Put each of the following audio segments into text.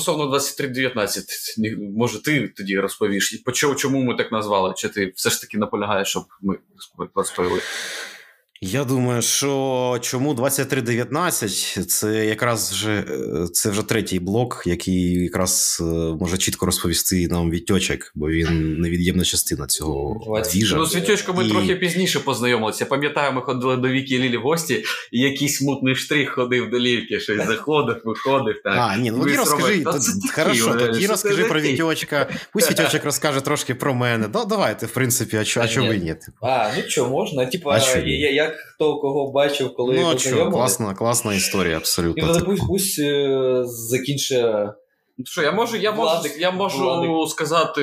стосовно 2319, може ти тоді розповіш, чому ми так назвали? Чи ти все ж таки наполягаєш, щоб ми розповіли? Я думаю, що чому 2319 це якраз вже це вже третій блок, який якраз е, може чітко розповісти нам Вітьочек, бо він невід'ємна частина цього двіжа. Ну, з Вітьочком ми і... трохи пізніше познайомилися. Пам'ятаю, ми ходили до Вікі Лілі в гості, і якийсь мутний штрих ходив до Лільки, щось заходив, виходив. Так. А, ні, ну тоді розкажи, то, хорошо, тоді розкажи про Вітьочка. Пусть Вітьочек розкаже трошки про мене. Да, Давайте, в принципі, а що ви ні? А, ну що, можна? Типа, я як хто кого бачив, коли ну, познайомили. Класна, класна історія, абсолютно. І пусть, пусть е, закінчує. Що, я можу, я можу, я можу Владик. сказати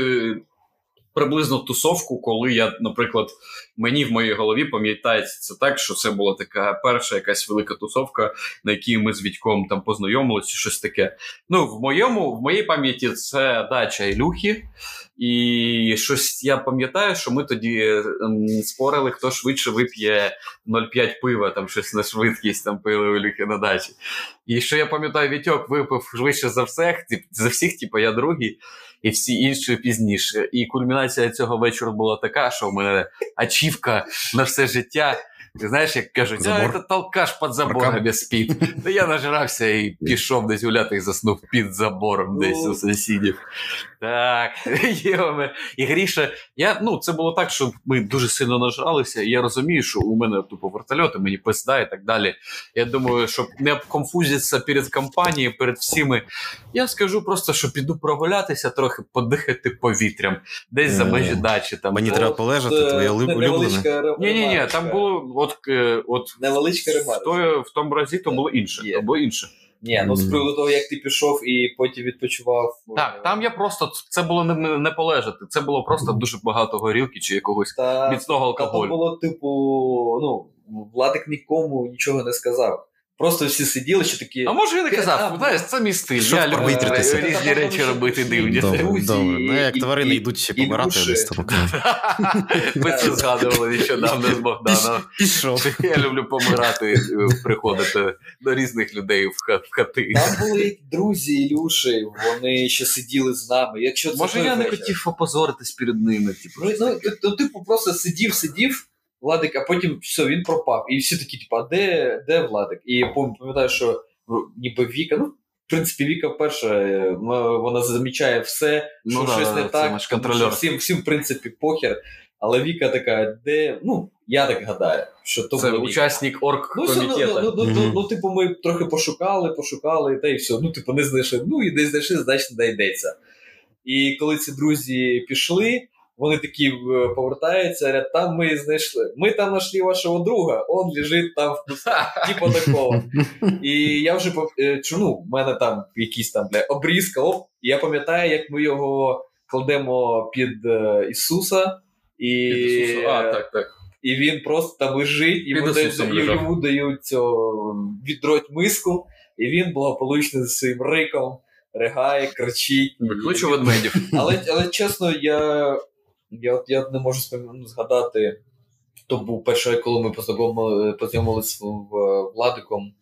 приблизно тусовку, коли я, наприклад, мені в моїй голові пам'ятається це так, що це була така перша якась велика тусовка, на якій ми з Вітьком там познайомилися, щось таке. Ну, в моєму, в моїй пам'яті це дача Ілюхи. І щось я пам'ятаю, що ми тоді ем, спорили, хто швидше вип'є 0,5 пива, там щось на швидкість там пили у Люки на дачі. І що я пам'ятаю, Вітьок випив швидше за всіх, за всіх, типу, я другий, і всі інші пізніше. І кульмінація цього вечора була така, що в мене ачівка на все життя. Ти знаєш, як кажуть, а це толкаш під забором спить. Та я нажрався і пішов десь гуляти і заснув під забором десь у сусідів. Так, і Гріша, я, ну, це було так, що ми дуже сильно нажралися, і я розумію, що у мене тупо вертольоти, мені пизда і так далі. Я думаю, щоб не конфузитися перед компанією, перед всіми, я скажу просто, що піду прогулятися, трохи подихати повітрям, десь за межі дачі. Там. Мені треба полежати, твоє улюблене. Ні, ні, ні, там було от, е, от невеличка ремарка. В тому разі то було інше. То було інше. Ні, ну з приводу того, як ти пішов і потім відпочивав. Так, там я просто це було не не полежати. Це було просто дуже багато горілки чи якогось та, міцного алкоголю. Та було, типу, ну, Владик нікому нічого не сказав. Просто всі сиділи, що такі. А може він і казав, знаєш, це мій стиль. Я люблю різні речі робити дивні. Добре, добре. Ну, як тварини йдуть ще помирати, десь там. Ми це згадували нещодавно з Богданом. Пішов. Я люблю помирати, приходити до різних людей в хати. Там були друзі Ілюші, вони ще сиділи з нами. Якщо це Може, я не хотів опозоритись перед ними. Типу, ну, типу, просто сидів, сидів. Владик, а потім все, він пропав. І всі такі, типу, а де де Владик? І я пам'ятаю, що ну, ніби Віка, ну, в принципі, Віка перша, вона замічає все, що ну, щось да, не так. Що всім, всім, в принципі, похер. Але Віка така, де. Ну, я так гадаю, що то Це учасник оргкомітету. Ну, ну, ну, ну, ну, типу, ми трохи пошукали, пошукали, та й все. Ну, типу, не знайшли. Ну, і десь знайшли, значить, не йдеться. І коли ці друзі пішли. Вони такі е, повертаються, говорять, там ми знайшли. Ми там знайшли вашого друга, он лежить там в типу такого. І я вже е, ну, в мене там якісь там бля, обрізка. Оп, і я пам'ятаю, як ми його кладемо під е, Ісуса, і під Ісуса. А, так, так. І він просто там лежить, і йому дають, йому дають віддроть миску, і він благополучно за своїм риком ригає, кричить. Викличу ведмедів. Але але чесно, я я я не можу ну, згадати, хто був перший, коли ми познайомилися з Владиком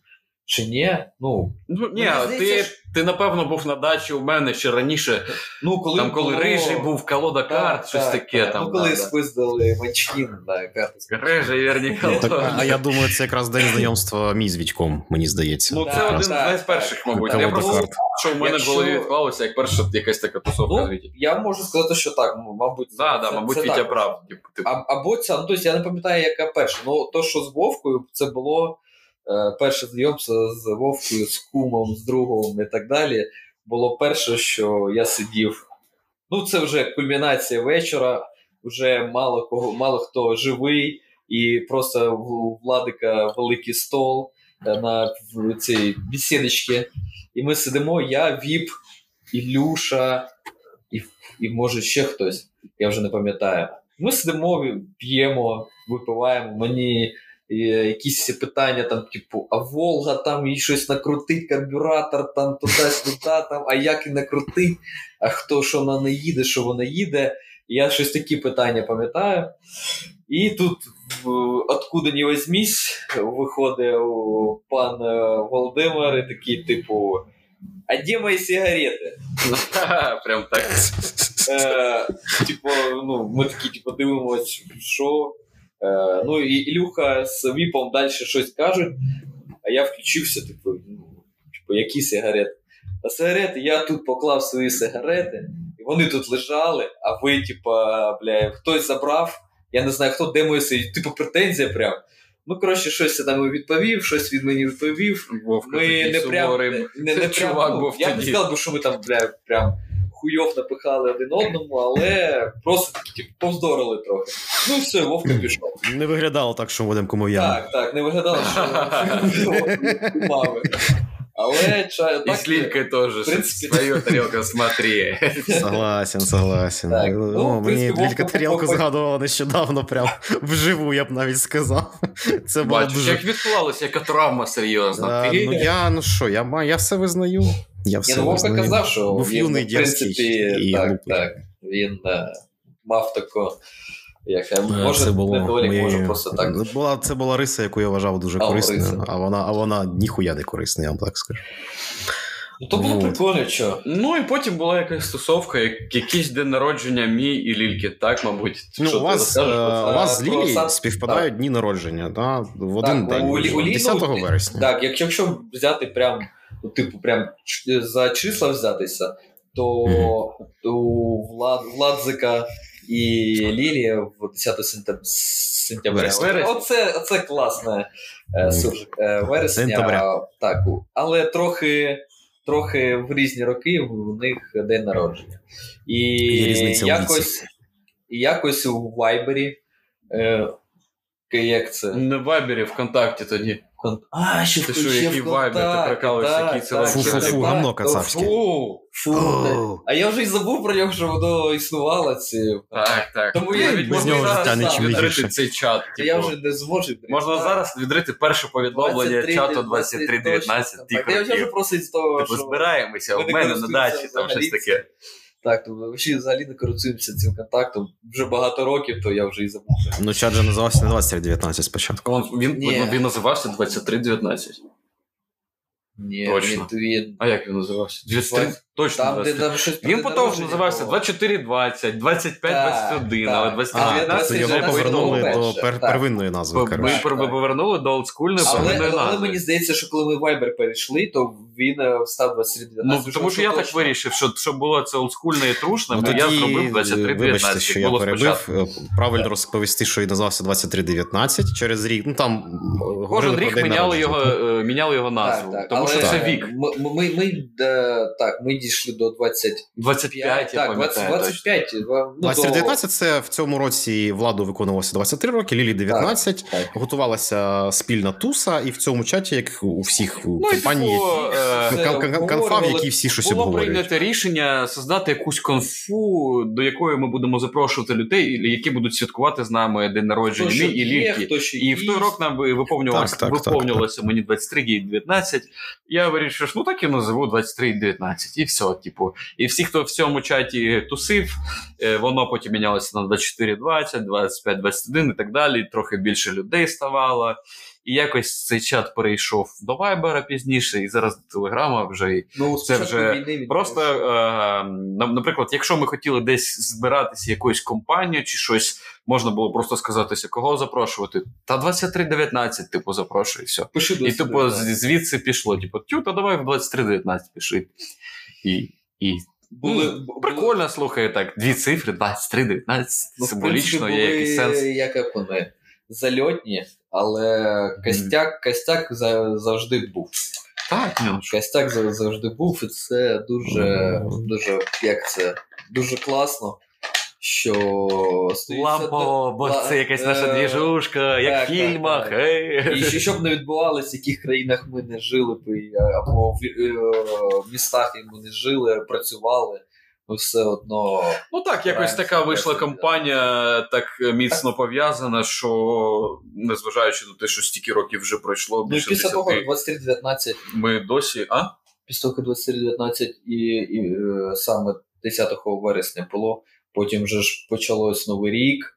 чи ні. Ну, ну ні, ти, ти, напевно, був на дачі у мене ще раніше. Ну, коли там, коли було... рижий був, колода карт, так, щось так, таке. Так. там. Ну, коли да, спиздили карти. Рижий, вірні колода. А я думаю, це якраз день знайомства мій з Вітьком, мені здається. Ну, це один з перших, мабуть. Я просто, що в мене в голові відклалося, як перша якась така тусовка ну. Я можу сказати, що так, мабуть. Да, да, мабуть, Вітя прав. Типу, або ця, ну, тобто я не пам'ятаю, яка перша. Ну, то, що з Вовкою, це було. Е, перше знайомство з Вовкою, з кумом, з другом і так далі, було перше, що я сидів. Ну, це вже кульмінація вечора, вже мало кого, мало хто живий, і просто у Владика великий стол е, на цій бесідочці. І ми сидимо, я, Віп, Ілюша, і, і може ще хтось, я вже не пам'ятаю. Ми сидимо, п'ємо, випиваємо. Мені якісь питання, там, типу, а Волга там їй щось накрутить, карбюратор там туди-сюди, там, а як і накрутить, а хто що вона не їде, що вона їде. Я щось такі питання пам'ятаю. І тут, откуда не возьмись, виходить пан е, Володимир і такий, типу, а де мої сигарети? Прям так. Е, типу, ну, ми такі типу, дивимося, що. Е, ну, і Ілюха з Віпом далі щось кажуть, а я включився, типу, ну, типу, які сигарети? А сигарети, я тут поклав свої сигарети, і вони тут лежали, а ви, типу, бля, хтось забрав, я не знаю, хто де мої сидять, типу, претензія прям. Ну, коротше, щось я там відповів, щось від мені відповів. Вовка, ми не прям, не, не, не прям, ну, Я не сказав, що ми там, бля, прям хуйов напихали один одному, але просто типу, повздорили трохи. Ну все, Вовка пішов. Не виглядало так, що будемо кому я. Так, так, не виглядало, що мами. Але чай, так, І с Лилькой тоже. Свою тарелку смотри. Согласен, согласен. Так, ну, ну, Мені Лілька тарілку згадувала нещодавно, прям вживу, я б навіть сказав. Це Бачиш, дуже... як відклалася, яка травма серйозна. А, Ну я, ну що, я, я все визнаю. Я все ну, Вовка казав, що Був він, юний, в принципі, і так, так, він uh, мав таку як е, може, це було недолік, моєю... може просто так. Була, Це була риса, яку я вважав дуже а, корисною, а вона а вона ніхуя не корисна, я вам так скажу. Ну, То було прикольно, що. Ну і потім була якась стосовка, якийсь день народження мій і Лільки, так, мабуть. Ну, У вас е, у вас з Лілі співпадають дні народження, да? в один так, день, у, у, 10 ну, вересня. Так, якщо, якщо взяти прям, ну, типу, прям за числа взятися, то mm-hmm. у Влад, Владзика і Лілія в 10 сентября. Оце оце класне е, е, вересня. Сентября. Так, але трохи трохи в різні роки в них день народження. І якось і якось у Вайбері. Е, як це? Не в Вайбері, ВКонтакті тоді. А, ще Ти що, який вайбер, ти прикалуєшся, який це Фу-фу-фу, гамно кацапське. Фу, фу. А я вже й забув про нього, що воно існувало. Ці... Так, так. Тому я навіть з нього життя нічим відрити цей чат. Я вже не зможу. Можна зараз відрити перше повідомлення чату 2319. Я вже просить з того, Типу, збираємося, у мене на дачі, там щось таке. Так, то взагалі взагалі не користуємося цим контактом вже багато років, то я вже і забув. Ну, чат же називався не 2319 спочатку. Він, він, він називався 2319. Ні, Точно. Він, він... А як він називався? 23... Точно. Там, де, там щось він потім називався 2420, 2521, але 2319 його повернули до пер- первинної назви. Ми повернули до олдскульної первинної назви. Але мені здається, що коли ми Viber перейшли, то він е, став 2319. Ну, тому що я так вирішив, що щоб було це олдскульне і трушне, то я зробив 2319. Вибачте, що я перебив. Е, правильно розповісти, що він називався 2319 через рік. Ну там Кожен рік міняли його, е, міняли його назву. Тому що це вік. Ми так, ми дійшли до 20... 25, так, 20, 25. Ну, 23 це в цьому році владу виконувалося 23 роки, Лілі 19. Так, так. Готувалася спільна туса, і в цьому чаті, як у всіх ну, компаній, е, конфа, в якій всі щось було обговорюють. Було прийнято рішення создати якусь конфу, до якої ми будемо запрошувати людей, які будуть святкувати з нами день народження мій і Лільки. І в той рок нам виповнювалося, так, так, виповнювалося мені 23 і 19. Я вирішив, що ну так і назову 23 і 19. І все, типу. І всі, хто в цьому чаті тусив, е, воно потім мінялося на 24, 20, 25, 21 і так далі. Трохи більше людей ставало. І якось цей чат перейшов до Вайбера пізніше, і зараз до Телеграма вже ну, це вже просто е, наприклад, якщо ми хотіли десь збиратися якоюсь компанією чи щось, можна було просто сказатися, кого запрошувати. Та 23.19, типу, запрошую, і все. Пиши і типу, звідси пішло. Типу, тю, то давай в 23.19 пиши. І і були, були Прикольно, слухай, так, дві цифри, 23, 19, ну, символічно є якийсь сенс. Як вони зальотні, але костяк костяк завжди був. Так, ну. Костяк завжди був, і це дуже, дуже, як це, дуже класно. Що Лампо, бо це якась наша е, двіжушка, як в фільмах. Так, так. І що б не відбувалося, в яких країнах ми не жили б, або в е, містах ми не жили, працювали. ми все одно. Ну так, якось така вийшла кампанія, так міцно пов'язана, що незважаючи на те, що стільки років вже пройшло, ну, більше ну, після 10, того 23-19. Ми досі. а? Після того 23-19 і, і е, саме 10 вересня було. Потім вже ж почалось новий рік.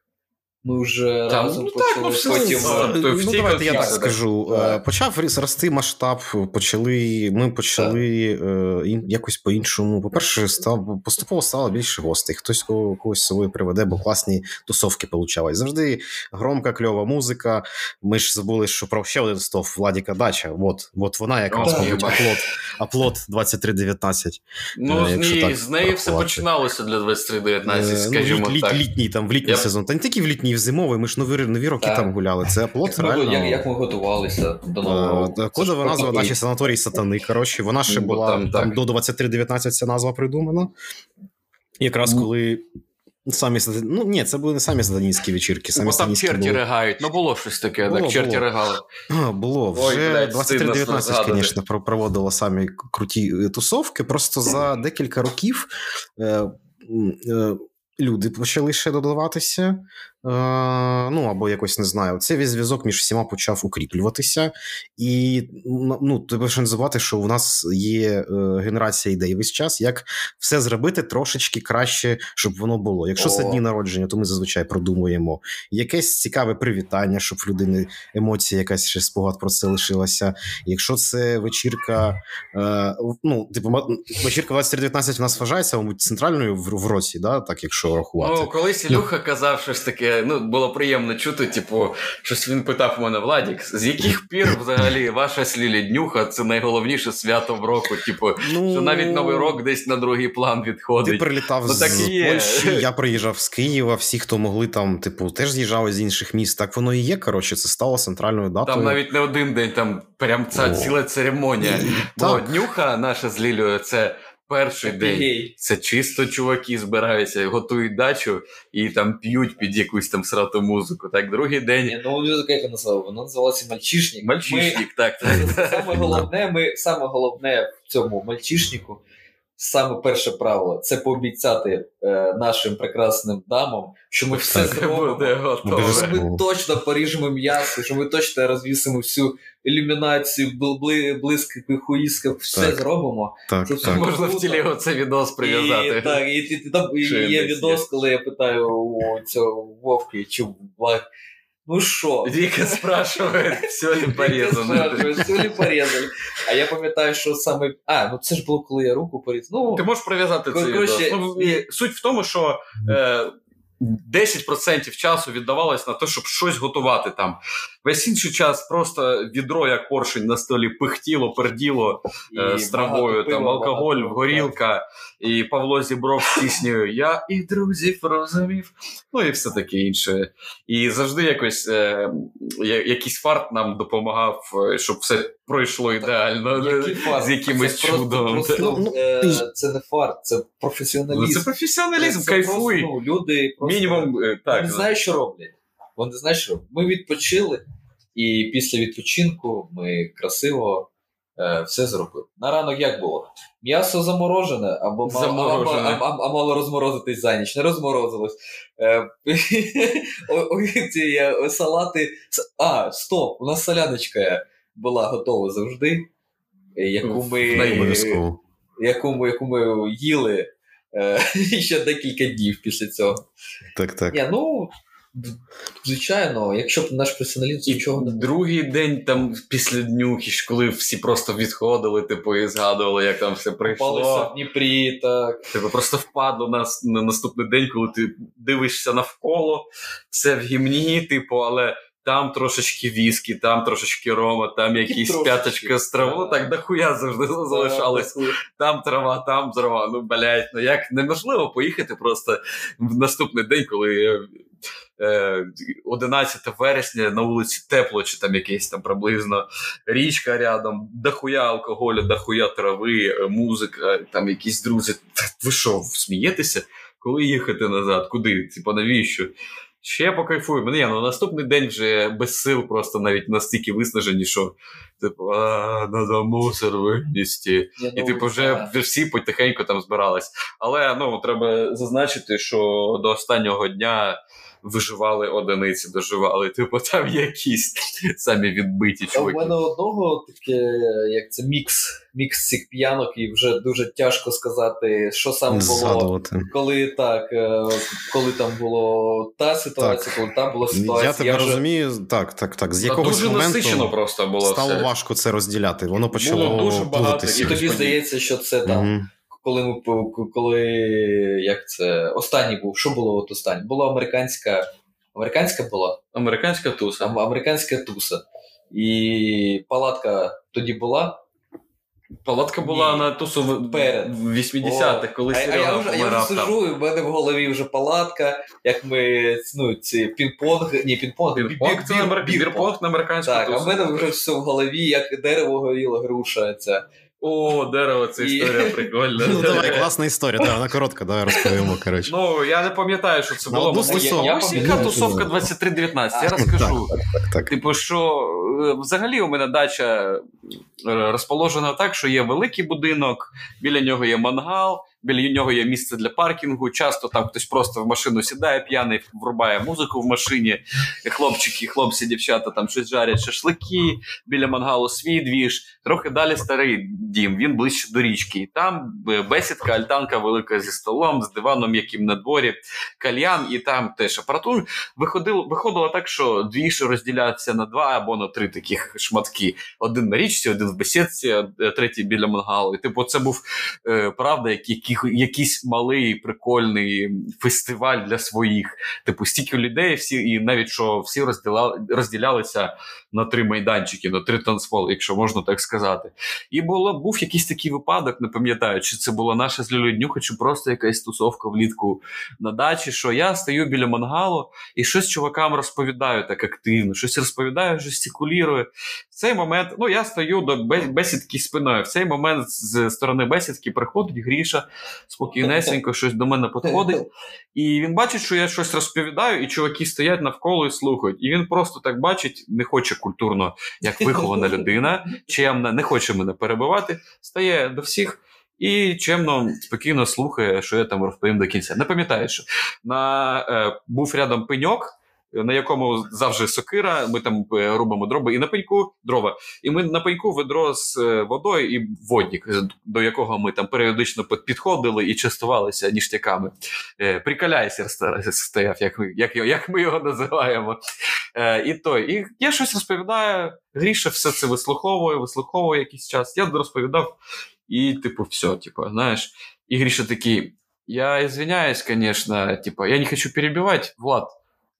Ми вже Там, разом ну, почали. так, ну, все, потім. Ну, в давайте я так скажу. так. Е, Почав рости масштаб, почали, ми почали е, якось по-іншому. По-перше, став, поступово стало більше гостей. Хтось кого- когось з собою приведе, бо класні тусовки получались. Завжди громка, кльова музика. Ми ж забули, що про ще один стов Владіка Дача. От, от вона якраз, О, мабуть, аплод, аплод 2319. Ну, Е, з, неї, так з неї все починалося для 23-19, Е, скажімо ну, літ, так. літ, літній, там, в літній Я- сезон. Та не тільки в літній, і зимовий. Ми ж нові, нові роки Так. там гуляли. Це аплод Як ми, реально. як, як ми готувалися до нового року. Е, Кодова назва нашій санаторії сатани. Коротше, вона ще Ну, була там там, до 23-19 ця назва придумана. Якраз Ну. коли самі Ну, ні, це були не самі сатанінські вечірки. Самі Бо там черті були. регають. Ну було щось таке, Було, так, черті було. регали. А, Було. Вже блядь, 23-19, звісно, про- проводило самі круті е, тусовки. Просто за декілька років е, е, люди почали ще додаватися. Е, ну, або якось не знаю. Цей весь зв'язок між всіма почав укріплюватися. І ну, треба ще не забувати, що у нас є е, генерація ідей весь час, як все зробити трошечки краще, щоб воно було. Якщо це дні народження, то ми зазвичай продумуємо якесь цікаве привітання, щоб в людини емоція, якась ще спогад про це лишилася. Якщо це вечірка, е, ну, типу, вечірка 2319 у нас вважається, мабуть, центральною в, в році, да? так якщо рахувати. Ну, колись Ілюха казав щось таке, ну, було приємно чути, типу, щось він питав у мене, Владік, з яких пір взагалі ваша сліліднюха це найголовніше свято в року? Типу, Ну, що навіть Новий рок десь на другий план відходить. Ти прилітав Ну, так з є. Польщі, я приїжджав з Києва, всі, хто могли там, типу, теж з'їжджали з інших міст. Так воно і є. Коротше, це стало центральною датою. Там навіть не один день, там прям ця О. ціла церемонія. Бо Так. днюха наша з Лілею це перший день. Це чисто чуваки збираються, готують дачу і там п'ють під якусь там срату музику. Так, другий день Ні, ну музика як назвала? Вона називалася Мальчишник. Ми- так. так. Це Саме головне, ми саме головне в цьому мальчишнику, саме перше правило це пообіцяти е, нашим прекрасним дамам, що ми все зробимо. Що ми точно поріжемо м'ясо, що ми точно розвісимо всю ілюмінацію, бли- бли- хуїска, все Так. зробимо. Так, Це так. Можна в тілі оце відос прив'язати. І, так, і, і, і там і, є відос, коли я питаю у цього Вовки чи Влад, ну що? Віка спрашиває, все ли порізано. Все ли порізали? А я пам'ятаю, що саме. А, ну це ж було, коли я руку порізав. Ну, Ти можеш прив'язати це. Короче... Ну, і суть в тому, що е, 10% часу віддавалось на те, щоб щось готувати там. Весь інший час просто відро, як поршень на столі, пихтіло, перділо е, і з травою, там пива, алкоголь, багато- горілка, і Павло Зібров з піснею Я і друзів розумів. Ну і все таке інше. І завжди якось е, я- якийсь фарт нам допомагав, е, щоб все пройшло ідеально. Який фарт? З якимось Це чудом. Просто, Ну, е, ти- це не фарт, це Ну, професіоналізм. це професіоналізм, Це кайфуй. Просто, ну, люди просто Мінімум е, так. вони знають, що роблять. Вони знають, що роблять. Ми відпочили, і після відпочинку ми красиво е, все зробили. На ранок як було? М'ясо заморожене або мало. А, а, а мало розморозитись за ніч. Не розморозилось. Е, салати. А, стоп! У нас соляночка була готова завжди. Яку ми, яку ми, яку ми їли е, ще декілька днів після цього. Так, так. Ні, ну, звичайно, якщо б наш персоналізм І нічого не другий день там після днюхи, коли всі просто відходили, типу, і згадували, як там все прийшло. в Дніпрі, так. Тебе просто впадло на, на наступний день, коли ти дивишся навколо, все в гімні, типу, але там трошечки віскі, там трошечки рома, там якісь трошечки. п'яточка з траву, так дохуя завжди залишалось. Так, Там трава, там трава. Ну, блядь, ну як неможливо поїхати просто в наступний день, коли. Е, Е, 11 вересня на вулиці тепло, чи там якесь там приблизно річка рядом, дохуя алкоголю, дохуя трави, е, музика, там якісь друзі. Ви що, смієтеся? Коли їхати назад? Куди? Типа навіщо? Ще покайфую. Мене ну, наступний день вже без сил, просто навіть настільки виснажені, що типу, а, надо мусор винести. І типу, вже всі потихеньку там збирались. Але ну, треба зазначити, що до останнього дня виживали одиниці, доживали. Типу, там якісь самі відбиті чуваки. У мене одного таке, як це мікс, мікс цих п'янок, і вже дуже тяжко сказати, що саме було, Згадувати. коли так, е, коли там було та ситуація, так. коли там була ситуація. Я тебе я розумію, вже... так, так, так. З якогось дуже моменту насичено просто було стало все. важко це розділяти. Воно почало було дуже багато. І тобі здається, що це там. Коли ми коли як це останній був, що було от останнє? Була американська американська була? Американська туса. Американська туса. І палатка тоді була. Палатка була Ні. на тусу перед 80-х, коли а, Серега а я вже, помирав я вже сижу, і в мене в голові вже палатка, як ми ну, ці пінг-понг, ні, пінг-понг, пінг-понг, це пінг-понг на американську Так, тусу. а в мене вже все в голові, як дерево горіло, груша ця. О, дерево, це історія прикольна. Ну, давай, класна історія, да, вона коротка, давай розповімо. коротше. Ну, я не пам'ятаю, що це було. Яка тусовка 2319, я розкажу. Типу, що взагалі у мене дача розположена так, що є великий будинок, біля нього є мангал, біля нього є місце для паркінгу. Часто там хтось просто в машину сідає, п'яний, врубає музику в машині. Хлопчики, хлопці, дівчата там щось жарять шашлики, біля мангалу свій двіж. Трохи далі старий дім, він ближче до річки. Там бесідка, альтанка велика зі столом, з диваном, яким на дворі, кальян, і там теж апаратур. Виходило, виходило так, що двіж розділяються на два або на три таких шматки: один на річці, один в бесідці, третій біля мангалу. І типу, це був е, правда, який якийсь малий прикольний фестиваль для своїх. Типу, стільки людей, всі, і навіть що всі розділя, розділялися на три майданчики, на три танцполи, якщо можна так сказати. І було, був якийсь такий випадок, не пам'ятаю, чи це була наша з Лілюднюха, чи просто якась тусовка влітку на дачі, що я стою біля мангалу і щось чувакам розповідаю так активно, щось розповідаю, жестикулірую. Цей момент, ну я стою до бесідки спиною. В цей момент з сторони бесідки приходить Гріша, спокійнесенько, щось до мене підходить. І він бачить, що я щось розповідаю, і чуваки стоять навколо і слухають. І він просто так бачить, не хоче культурно, як вихована людина, чемна, не хоче мене перебивати, стає до всіх. І чемно, спокійно слухає, що я там розповім до кінця. Не пам'ятаю, що на, е, був рядом пеньок, на якому завжди сокира, ми там е, рубимо дроби і на пеньку дрова. І ми на пеньку ведро з е, водою і водник, до якого ми там періодично підходили і частувалися ніштяками. Е, Прикаляйся стояв, як ми, як, як ми його називаємо. І той. І я щось розповідаю. Гріша все це вислуховує, вислуховує якийсь час. Я розповідав, і, типу, все, типу, знаєш. І Гріша такий. Я извиняюсь, конечно, типа, я не хочу перебивать, Влад,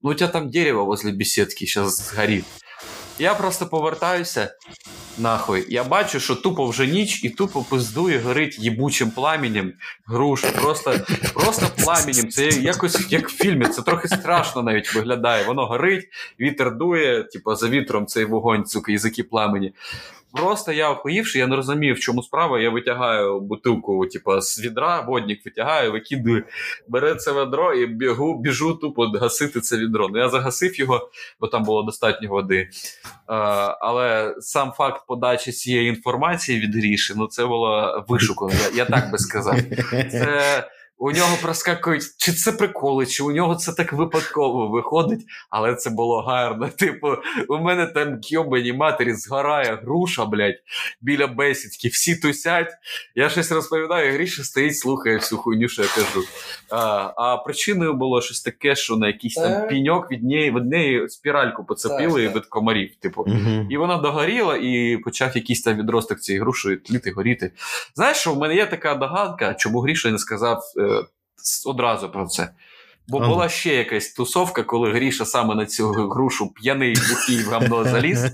ну у тебя там дерево возле беседки сейчас сгорит. Я просто повертаюся нахуй. Я бачу, що тупо вже ніч і тупо пиздує, горить їбучим пламенем груша. Просто просто пламенем. Це якось як в фільмі, це трохи страшно навіть виглядає. Воно горить, вітер дує, типу, за вітром цей вогонь, цука, язики пламені. Просто я охуївши, я не розумів, в чому справа. Я витягаю бутилку, типу, з відра, водник витягаю, викидую, бере це ведро і бігу, біжу тупо гасити це відро. Ну я загасив його, бо там було достатньо води. А, але сам факт подачі цієї інформації від Гріші, ну це було вишукано. Я, я так би сказав. Це у нього проскакують, чи це приколи, чи у нього це так випадково виходить, але це було гарно. Типу, у мене там кьобані матері згорає груша, блядь, біля бесідки, всі тусять. Я щось розповідаю, Гріша стоїть, слухає всю хуйню, що я кажу. А а причиною було щось таке, що на якийсь там піньок від неї від неї спіральку поцепили від комарів. Типу. Угу. І вона догоріла і почав якийсь там відросток цієї груші тліти, горіти. Знаєш, що в мене є така догадка, чому Гріша не сказав одразу про це. Бо ага. була ще якась тусовка, коли Гріша саме на цю грушу п'яний бухий в гамно заліз.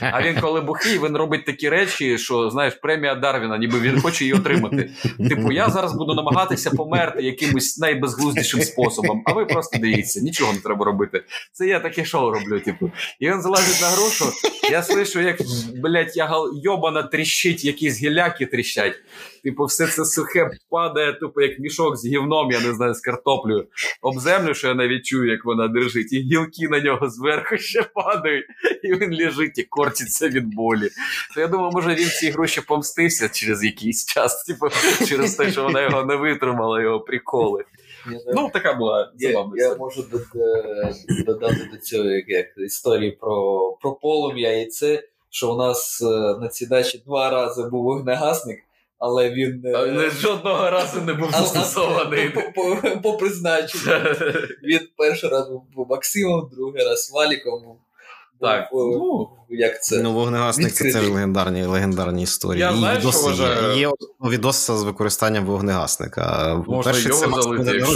А він, коли бухий, він робить такі речі, що знаєш, премія Дарвіна, ніби він хоче її отримати. Типу, я зараз буду намагатися померти якимось найбезглуздішим способом, а ви просто дивіться, нічого не треба робити. Це я таке шоу роблю. Типу, і він залазить на грушу Я слышу, як, блядь, я йобана тріщить, якісь гіляки тріщать. Типу, все це сухе падає, тупо як мішок з гівном, я не знаю, з картоплею. Об землю, що я навіть чую, як вона держить, і гілки на нього зверху ще падають, і він лежить і кортиться від болі. То я думаю, може він ці гроші помстився через якийсь час, типу, через те, що вона його не витримала, його приколи. Ну, така була забавна Я, я можу додати до цього як, історії про про полум'я, і це, що у нас е, на цій дачі два рази був вогнегасник, але він не але жодного разу не був застосований. По, по, по призначенню. Він перший раз був Максимом, другий раз Валіком. Так, ну, як це? Ну, вогнегасник це теж легендарні легендарні історії. Я знаю, що вважаю... Є відос з використанням вогнегасника. Можна Перше, його залити. Ну,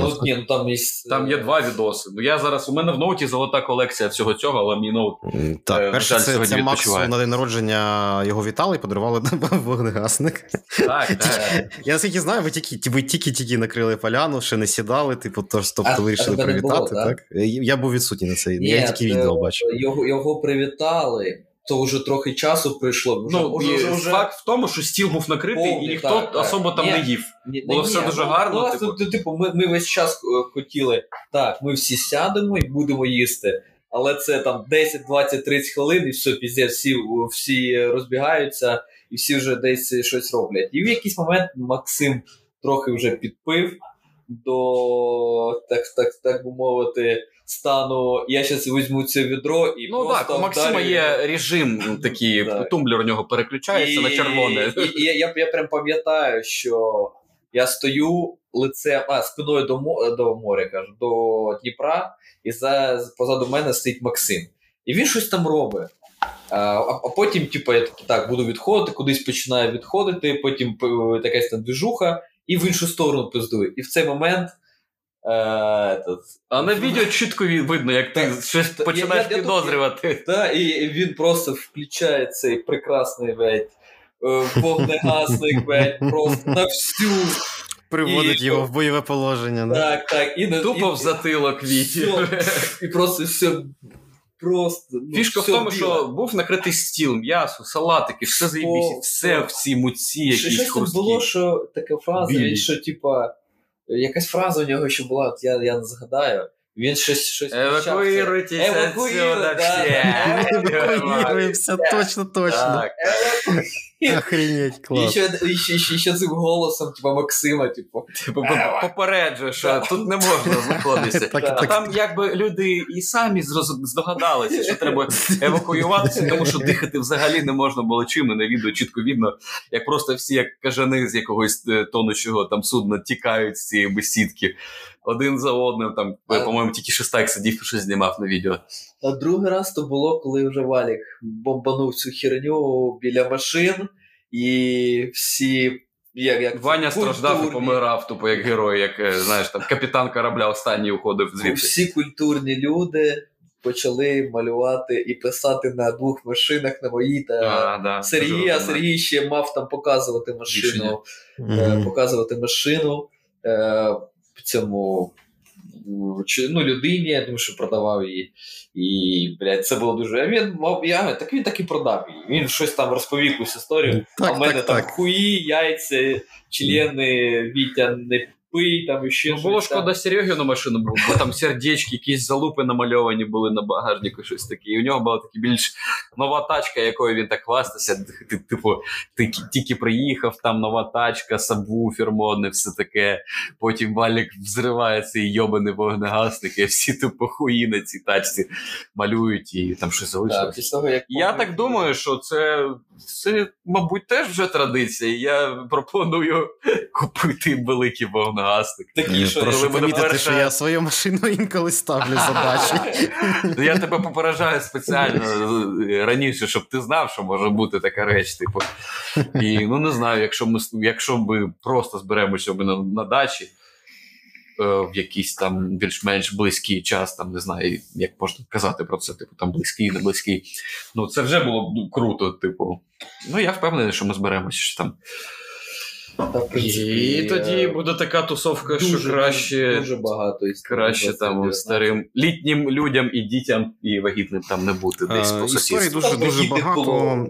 ну, там, є... там є два відоси. Ну, я зараз, У мене в ноуті золота колекція всього цього, але мій ноут. Так, е, перше, це, це Макс на день народження його вітали і подарували вогнегасник. Так, так. Я наскільки знаю, ви тільки ви тільки-тільки накрили поляну, ще не сідали, типу, тобто вирішили привітати. так? Я був відсутній на цей. Я тільки відео бачив його його привітали. То вже трохи часу прийшло. Вже, ну, вже, вже, вже... Факт в тому, що стіл був накритий, повний, і ніхто так, особо там ні, не їв. Ні, Було ні, все ні, дуже ну, гарно. Ну, типу, типу ми, ми весь час е, хотіли, так, ми всі сядемо і будемо їсти. Але це там 10, 20, 30 хвилин, і все, пізде, всі всі розбігаються, і всі вже десь щось роблять. І в якийсь момент Максим трохи вже підпив до, так, так, так би мовити стану, я зараз візьму це відро і ну просто так, у Максима вдарю. є режим такий, тумблер у нього переключається і, на червоне. І, і, і я я прям пам'ятаю, що я стою лицем, а спиною до до моря, кажу, до Дніпра, і за позаду мене стоїть Максим. І він щось там робить. А а потім, типу, я такий, так, буду відходити, кудись починаю відходити, потім якась там движуха, і в іншу сторону пиздую. І в цей момент Е, а на відео чітко видно, як ти так, щось починаєш я, підозрювати. Так, і він просто включає цей прекрасний ведь, е, вогнегасник ведь, просто на всю. Приводить і, його в бойове положення. Так, так. І, Тупо і, в затилок вітів. І просто все. Просто, ну, Фішка все в тому, біле. що був накритий стіл, м'ясо, салатики, все заєбісі, все в цій муці, якісь Щось там було, що така фраза, що, типа, Якась фраза у нього ще була, я я не згадаю. Він щось щось Евакуїруйтеся Евакуїруйтеся, да, да, Евакуюємося, точно, точно. Охренеть, клас. І ще, ще, ще, ще цим голосом, типу, Максима, типу. Типу, попереджує, що тут не можна знаходитися. А там якби люди і самі здогадалися, що треба евакуюватися, тому що дихати взагалі не можна було чим, і на відео чітко видно, як просто всі, як кажани з якогось е, тонущого там судна, тікають з цієї бесідки один за одним. Там. По-моєму, тільки шестак сидів і щось знімав на відео. А другий раз то було, коли вже Валік бомбанув цю херню біля машин, і всі. Як, як Ваня культурні. страждав і помирав, тупо як герой, як е, знаєш, там капітан корабля останній уходив звідти. Всі культурні люди почали малювати і писати на двох машинах на моїй та а, да, Сергій, а Сергій ще мав там показувати машину. Mm-hmm. Показувати машину. Е, цьому ну, людині, я думаю, що продавав її. І, блядь, це було дуже. А Він мав, я, так він так і продав її. Він щось там розповів якусь історію. Так, а в мене так, там так. хуї, яйця, члени, Вітя не пий, там і ще. Ну, було шкода Серегіну машину, бо там сердечки, якісь залупи намальовані були на багажнику, щось таке. І у нього була така більш нова тачка, якою він так хвастався. Типу, ти тільки приїхав, там нова тачка, сабвуфер модний, все таке. Потім валік взриває цей йобаний вогнегасник, і всі тупо хуї на цій тачці малюють і там щось залишилось. Так, Я так думаю, що це, це, мабуть, теж вже традиція. Я пропоную купити великі вогнегасник вогнегасник. Такі, що Прошу помітити, перша... що я свою машину інколи ставлю задачі. Ну, я тебе попереджаю спеціально раніше, щоб ти знав, що може бути така реч. Типу. І ну не знаю, якщо ми якщо ми просто зберемося на, на дачі. Е, в якийсь там більш-менш близький час, там не знаю, як можна казати про це, типу там близький, не близький. Ну це вже було б круто. Типу, ну я впевнений, що ми зберемося що там Та, в принципі, І тоді буде така тусовка, дуже, що краще дуже багато краще там старим літнім людям і дітям і вагітним там не бути десь по Історії дуже дуже багато.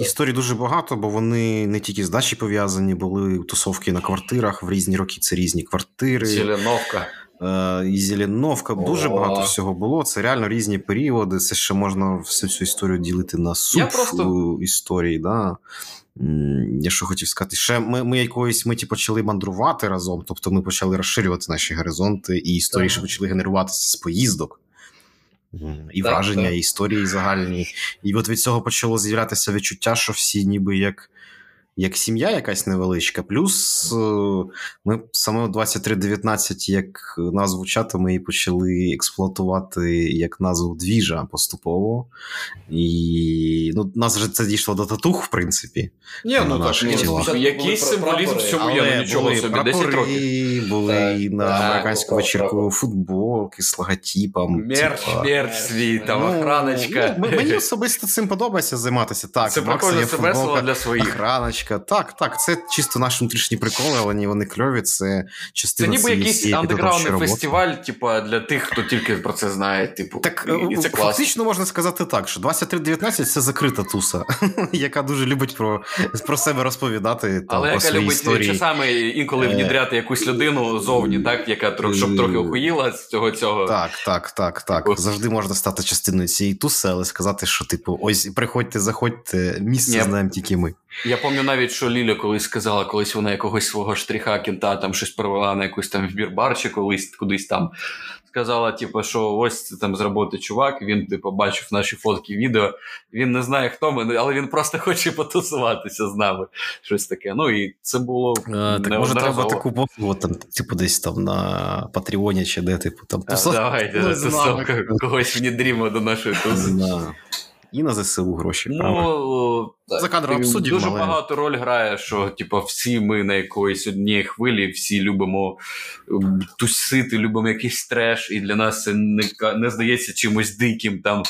Історій дуже багато, бо вони не тільки з дачі пов'язані, були тусовки на квартирах в різні роки. Це різні квартири. Зеленовка. Е, і Зеленовка. Дуже багато всього було. Це реально різні періоди. Це ще можна всю цю історію ділити на суп просто... історії. Да? Я що хотів сказати, ще ми ми якоїсь миті почали мандрувати разом, тобто ми почали розширювати наші горизонти, і історії ще почали генеруватися з поїздок, і так, враження, так. і історії загальні. І от від цього почало з'являтися відчуття, що всі ніби як як сім'я якась невеличка. Плюс е, ми саме 2319 як назву чату ми і почали експлуатувати як назву двіжа поступово. І ну, нас вже це дійшло до татух, в принципі. Ні, ну так, ну, якийсь символізм в цьому є, ну нічого собі, 10 років. Були так, на американську вечірку футболки з логотипом. Мерч, типа. мерч свій, там ну, охраночка. Ну, мені особисто цим подобається займатися. Так, Це прикольно, це весело для своїх. Охраночка невеличка. Так, так, це чисто наші внутрішні приколи, але вони кльові. Це частина Це ніби якийсь андеграундний фестиваль, типу, для тих, хто тільки про це знає. Типу, так і, і це фактично можна сказати так, що 2319 це закрита туса, яка дуже любить про про себе розповідати. Там, але про яка свої любить історії. часами інколи е. внідряти якусь людину зовні, так, яка щоб трохи охуїла з цього цього. Так, так, так, так. Завжди можна стати частиною цієї туси, але сказати, що типу, ось приходьте, заходьте, місце знаємо тільки ми. Я пам'ятаю навіть, що Ліля колись сказала, колись вона якогось свого штріха кінта там щось провела на якусь там вбір-бар чи колись кудись там. Сказала, типу, що ось це там з роботи чувак, він типу, бачив наші фотки, відео. Він не знає, хто ми, але він просто хоче потусуватися з нами. Щось таке. Ну і це було. А, е, так може треба таку послугу, там, типу, десь там на Патреоні чи де, типу, там тусовка. Давайте, тусовка когось внідрімо до нашої туси. І на ЗСУ гроші. Ну, правда? За кадром обсудів, Дуже але... багато роль грає, що типу, всі ми на якоїсь одній хвилі, всі любимо ем, тусити, любимо якийсь треш, і для нас це не не здається чимось диким. Там,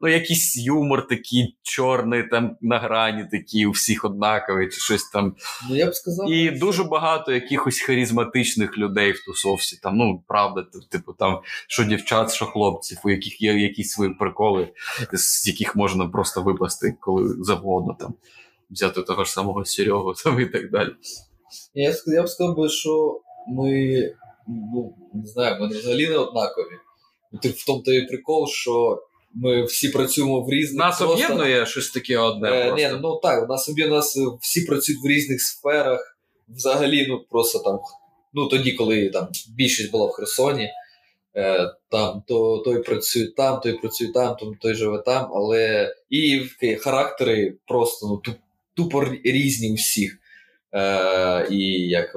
ну, Якийсь юмор такий чорний, там на грані такі, у всіх однаковий, чи щось там. Ну, я б сказав, І що... дуже багато якихось харизматичних людей в тусовці. Там, Ну, правда, типу, там, що дівчат, що хлопців, у яких є якісь свої приколи, з яких можна просто випасти коли завгодно там взяти того ж самого Серегу там і так далі. Я я б сказав би, що ми ну, не знаю, ми взагалі не однакові. Ну, в тому той прикол, що ми всі працюємо в різних. Нас просто... об'єднує щось таке одне. Е, просто. Ні, ну так, у нас у нас всі працюють в різних сферах. Взагалі, ну просто там, ну тоді, коли там більшість була в Херсоні. Е, там то той працює там, той працює там, той живе там, але і характери просто ну, тупо різні у всіх. Е, і як,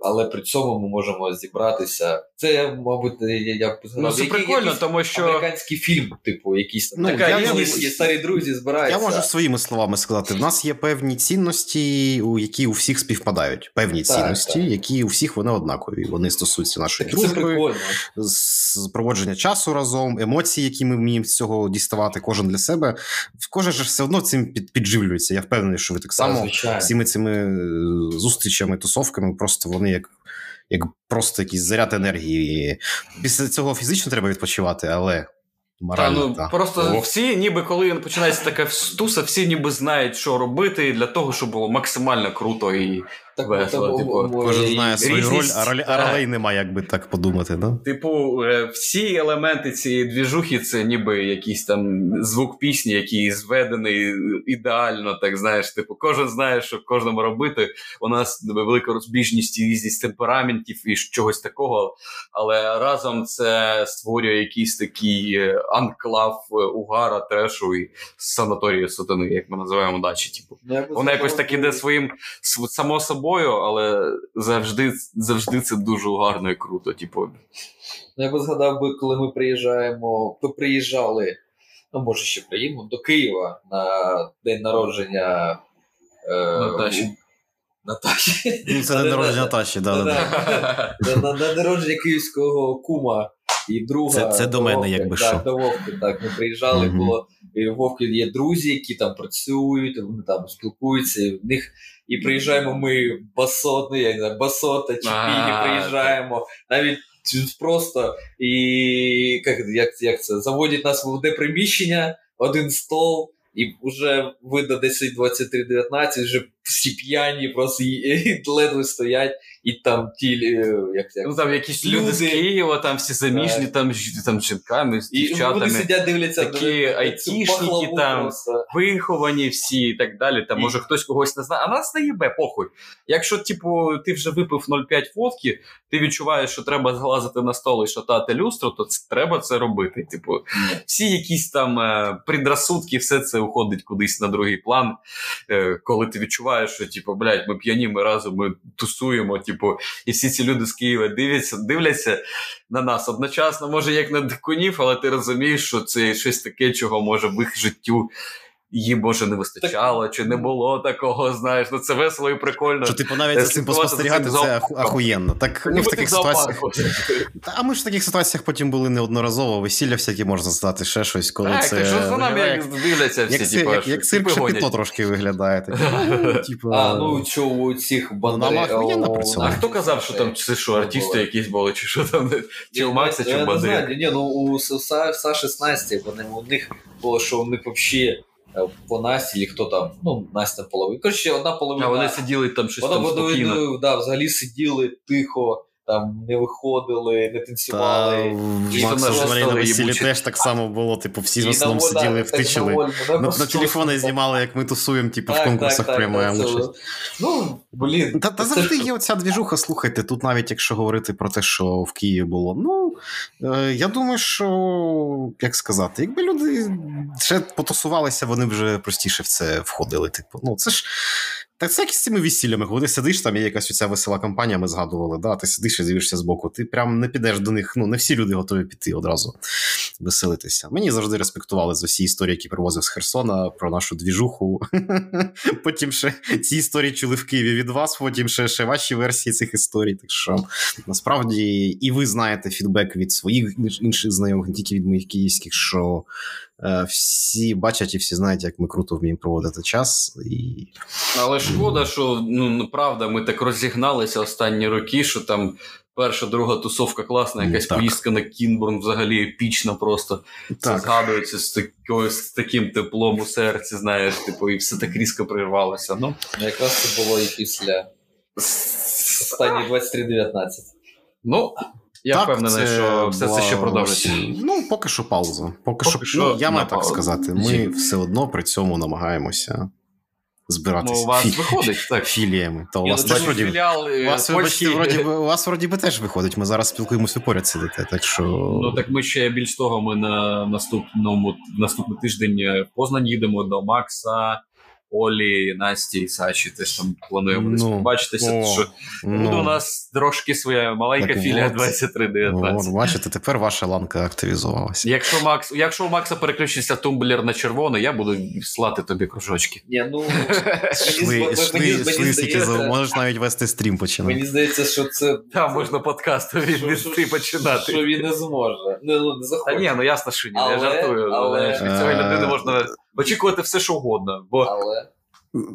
Але при цьому ми можемо зібратися. Це, мабуть, я б. Ну, це прикольно, тому що американський фільм, типу, якийсь ну, така я, різні старі друзі збираються. Я можу своїми словами сказати: в нас є певні цінності, які у всіх співпадають. Певні так, цінності, так. які у всіх вони однакові. Вони стосуються нашої так, дружби, проводження часу разом, емоції, які ми вміємо з цього діставати, кожен для себе. Кожен ж все одно цим підживлюється. Я впевнений, що ви так само всіми цими зустрічами, тусовками, просто вони як як просто якийсь заряд енергії. Після цього фізично треба відпочивати, але морально. Та, ну, та. Просто О. всі, ніби коли починається така туса, всі ніби знають, що робити для того, щоб було максимально круто і так, весело. Типу, Кожен знає свою роль, а роль, а ролей немає, як би так подумати. Да? Типу, е, всі елементи цієї двіжухи це ніби якийсь там звук пісні, який зведений ідеально, так знаєш. Типу, кожен знає, що кожному робити. У нас велика розбіжність і різність темпераментів і чогось такого. Але разом це створює якийсь такий е, анклав е, угара, трешу і санаторію сатани, як ми називаємо дачі. Типу, Воно якось так іде своїм само собою собою, але завжди завжди це дуже гарно і круто. Типу. Ну, я би згадав би, коли ми приїжджаємо, ми приїжджали, ну може ще приїдемо, до Києва на день народження е, Наташі. Наташі. Це день народження Наташі, да, да, На день народження київського кума і друга. Це це до, до мене, Вовки. якби так, що. до Вовки, так. Ми приїжджали, mm було. І Вовки є друзі, які там працюють, вони там спілкуються, і в них. І приїжджаємо ми басот, ну, я не знаю, басота, чіпіні, приїжджаємо. Навіть просто і як, як, як це заводять нас в одне приміщення, один стол. І вже видно 10, 23, 19, вже всі п'яні, просто і, ледве стоять, і там ті, е, як, як ну там якісь люди, люди з Києва, там всі заміжні, там там жінками, з дівчатами. Вони сидять, дивляться такі айтішники, там просто. виховані всі і так далі. Там і... може хтось когось не знає. А нас не їбе, похуй. Якщо, типу, ти вже випив 0,5 фотки, ти відчуваєш, що треба злазити на стол і шатати люстру, то це, треба це робити. Типу, всі якісь там е, предрасудки, все це уходить кудись на другий план, е, коли ти відчуваєш, що типу, блядь, ми п'яні, ми разом ми тусуємо. Типу, і всі ці люди з Києва дивляться, дивляться на нас одночасно, може, як на дикунів, але ти розумієш, що це щось таке, чого може в їх життю їм може не вистачало, чи не було такого, знаєш, ну це весело і прикольно. Що типу навіть за цим поспостерігати, це ахуєнно. Так ми в таких ситуаціях. А ми ж в таких ситуаціях потім були неодноразово, весілля всякі можна здати, ще щось, коли так, це. Так, що за нами як дивляться всі, типу, як, як цирк шепіто трошки виглядає. А, ну що у цих бандерів. А хто казав, що там це що, артисти якісь були, чи що там, чи у Макса, чи у Бандери? Ні, ну у Са-16, вони у них було, що у них взагалі Е, по Насті, чи хто там, ну, Настя половина. Коротше, одна половина. А вони сиділи там щось вона, там спокійно. Да, взагалі сиділи тихо, там не виходили, не танцювали. Та, і Макса на весіллі теж так само було. Типу, всі в основному сиділи, втичили. На, на телефони знімали, як ми тусуємо, типу, так, в конкурсах так, приймаємо участь. Ну, блін. Та, та завжди є оця двіжуха, слухайте, тут навіть якщо говорити про те, що в Києві було, ну е, я думаю, що як сказати, якби люди ще потусувалися, вони вже простіше в це входили. Типу, ну це ж. Так це як з цими весіллями, коли ти сидиш, там є якась оця весела компанія, ми згадували, да, ти сидиш і дивишся боку, ти прям не підеш до них, ну не всі люди готові піти одразу веселитися. Мені завжди респектували за всі історії, які привозив з Херсона, про нашу двіжуху. Потім ще ці історії чули в Києві від вас, потім ще ще ваші версії цих історій. Так що насправді і ви знаєте фідбек від своїх інших знайомих, не тільки від моїх київських, що Е, всі бачать і всі знають, як ми круто вміємо проводити час. І... Але шкода, що ну правда, ми так розігналися останні роки, що там. Перша, друга тусовка класна, якась так. поїздка на Кінбурн взагалі епічна просто. Так. Це згадується з такою, з таким теплом у серці, знаєш, типу, і все так різко прирвалося. Ну. ну якраз це було і після останні 23-19. Ну, я так, впевнений, що все була... це ще продовжиться. Ну, поки що пауза. Поки, поки що, ну, я маю так сказати. Ми все одно при цьому намагаємося збиратися. Ну, у вас Фі... виходить, так. Філіями. То у вас теж вроді... Філіал, у вас, Польщі... вроді, у вас вроді би теж виходить. Ми зараз спілкуємося поряд сидите. Так що... Ну так ми ще більш того, ми на наступному наступний тиждень в Познань їдемо до Макса. Олі, Насті і Саші теж там плануємо десь ну, побачитися. О, що ну, буде у нас трошки своя маленька філія 2319. Бачите, тепер ваша ланка активізувалася. Якщо Макс, якщо у Макса переключиться тумблер на червоний, я буду слати тобі кружочки. Ні, ну можеш навіть вести стрім починати. Мені здається, що це там можна подкаст від починати. Що він не зможе. Ну, не захоче. Та ні, ну ясно, що ні, я жартую. Але від цієї людини можна очікувати все, що угодно. Бо... Але...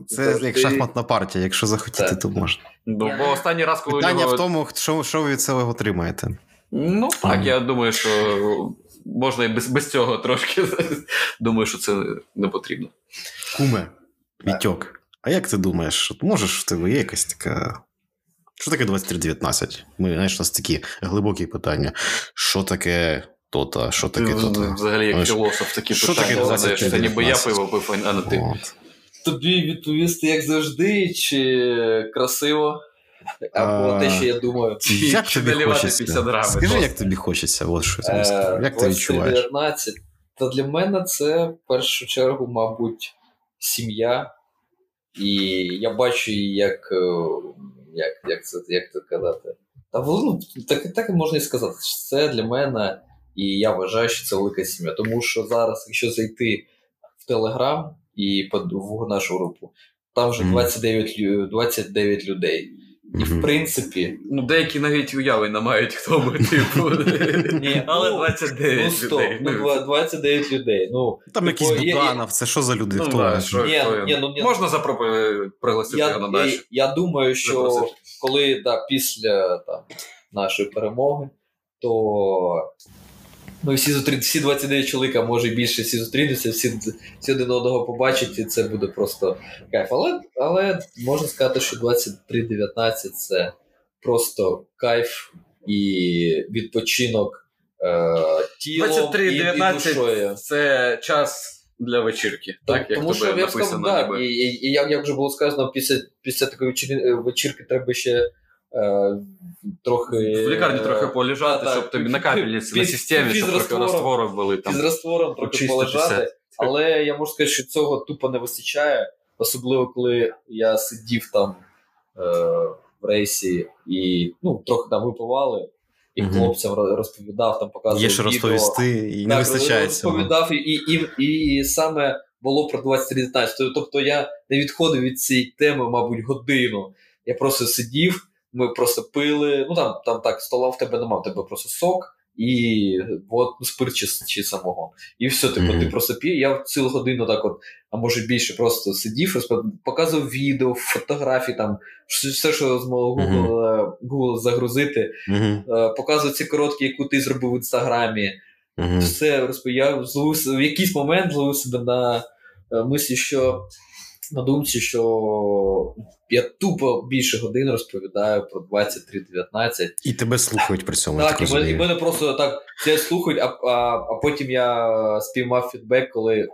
Це як шахматна партія, якщо захотіти, то можна. Ну, бо останній раз, коли Питання нього... в тому, що що ви від цього отримаєте. Ну, так, я думаю, що можна і без без цього трошки. Думаю, що це не потрібно. Куме, Вітьок, а як ти думаєш, можеш в тебе є якась така. Що таке 2319? Ми, знаєш, у нас такі глибокі питання. Що таке то-то, що таке то-то? Взагалі, як філософ, такі питання. Це ніби я пиво пив, а не ти. Тобі відповісти, як завжди, чи красиво? Або а, те, що я думаю, як тобі хочеться? Скажи, як тобі хочеться, от що я скажу. Як ти відчуваєш? 19. Та для мене це в першу чергу, мабуть, сім'я. І я бачу її як як, як, це як це казати. Та ну, так так можна і сказати. Це для мене, і я вважаю, що це велика сім'я. Тому що зараз, якщо зайти в Телеграм, і в нашу групу. Там вже 29 29 людей. І в принципі. Ну, деякі навіть уяви не мають, хто би типу. Але 29 ну, стоп, людей. Ну, 29 людей. Ну, Там типу, якийсь Буданов, це що за люди? Ну, хто? Да, що, ні, ні, ну, ні, Можна запропонувати пригласити його на дачу. Я, я думаю, що коли да, після там, нашої перемоги, то Ну, всі зустріти, всі 29 чоловік, а може більше всі зустрінуться, всі всі один одного побачать, і це буде просто кайф. Але але можна сказати, що 23-19 це просто кайф і відпочинок е, тілом 23-19 це час. Для вечірки, так, так як тому що я написано, сказав, да, і, і, і як, вже було сказано, після після такої вечірки треба ще трохи. В лікарні трохи полежати, та, щоб тобі на капельниці, на системі, щоб трохи були там. З розтвором трохи полежати. Але я можу сказати, що цього тупо не вистачає, особливо коли я сидів там е, в рейсі і ну, трохи там випивали. І mm хлопцям розповідав, там показував. Є що розповісти, і не так, вистачає. Розповідав, і, і, і, і саме було про 23 Тобто я не відходив від цієї теми, мабуть, годину. Я просто сидів, ми просто пили. Ну там там так, стола в тебе немає, в тебе просто сок і от, ну, спирт чи, чи самого. І все, типу, mm-hmm. ти просто п'є. Я цілу годину так, от, а може більше, просто сидів, показував відео, фотографії, там, все, що змогу Google, mm-hmm. Google загрузити, mm-hmm. показував ці короткі, яку ти зробив в інстаграмі. Все розповів. Я в якийсь момент зловив себе на е, мислі, що на думці, що я тупо більше годин розповідаю про 23-19. І тебе слухають при цьому. Так, так і, мене, і мене просто так це слухають, а, а а, потім я спіймав фідбек, коли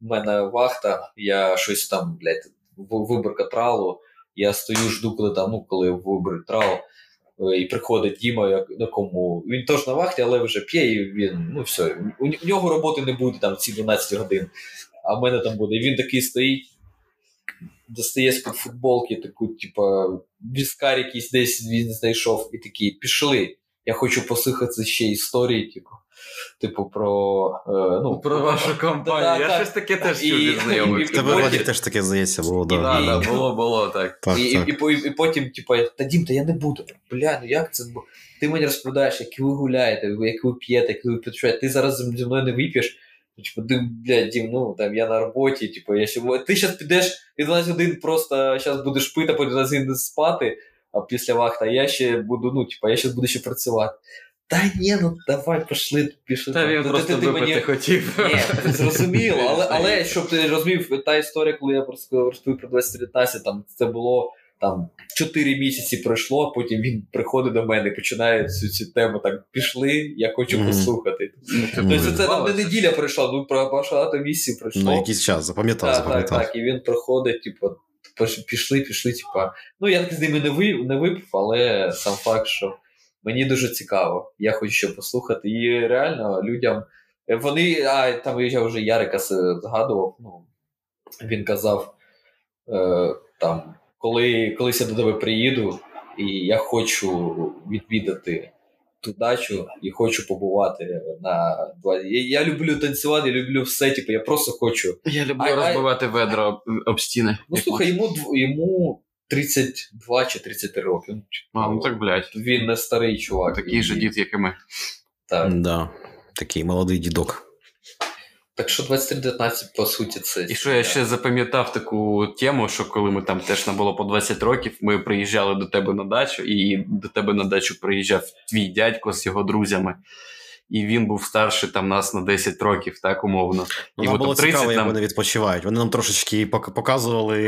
в мене вахта, я щось там, блядь, виборка тралу. Я стою, жду, коли там, ну, коли виберуть трал. Е, і приходить Діма, як на кому. Він теж на вахті, але вже п'є, і він, ну все, у, у нього роботи не буде там ці 12 годин, а в мене там буде. І він такий стоїть, достає з-під футболки таку, типу, віскар якийсь десь він знайшов, і такий, пішли. Я хочу послухати ще історії, типу. Типу, про е, ну, про вашу компанію. Да, Я так, щось таке теж чув від знайомих. В тебе Владик теж таке здається, було, да. І, да, було, було, так. так, і, так. І, і, і, потім, типу, та Дім, та я не буду. Бля, ну як це? Ти мені розповідаєш, як ви гуляєте, як ви п'єте, як ви підшуєте. Ти зараз зі мною не вип'єш. Типу, ти, блядь, Дім, ну там я на роботі, типу, я ще ти зараз підеш і 12 годин просто зараз будеш пити, потім 12 годин спати, а після вахта, я ще буду, ну, типу, я ще буду ще працювати. Та ні, ну давай пішли, пішли. Та він просто ти, мені... хотів. Ні, зрозуміло, але, але щоб ти розумів, та історія, коли я просто розповів про 2019, там це було там 4 місяці пройшло, а потім він приходить до мене починає цю цю тему так пішли, я хочу mm-hmm. послухати. Mm-hmm. Тобто це там не неділя пройшла, ну про багато місяців пройшло. Ну, якийсь час, запам'ятав, так, запам'ятав. Так, так, і він приходить, типу, пішли, пішли, типу. Ну, я з ними не випив, не випив, але сам факт, що мені дуже цікаво. Я хочу ще послухати. І реально людям. Вони, а там я вже Ярика згадував, ну, він казав е, там коли колись я до тебе приїду, і я хочу відвідати ту дачу і хочу побувати на два. Я, я люблю танцювати, я люблю все. Типу, я просто хочу. Я люблю а, розбивати а... ведра об, об стіни. Ну слухай, йому йому 32 чи 33 роки. А, ну так блядь. Він не старий чувак. Такий же дід, як і ми. Так. Да. Такий молодий дідок. Так що 23-19, по суті, це. І що я ще запам'ятав таку тему, що коли ми там теж не було по 20 років, ми приїжджали до тебе на дачу, і до тебе на дачу приїжджав твій дядько з його друзями і він був старший там нас на 10 років, так умовно. Ну, і нам було 30, цікаво, як вони відпочивають. Вони нам трошечки показували,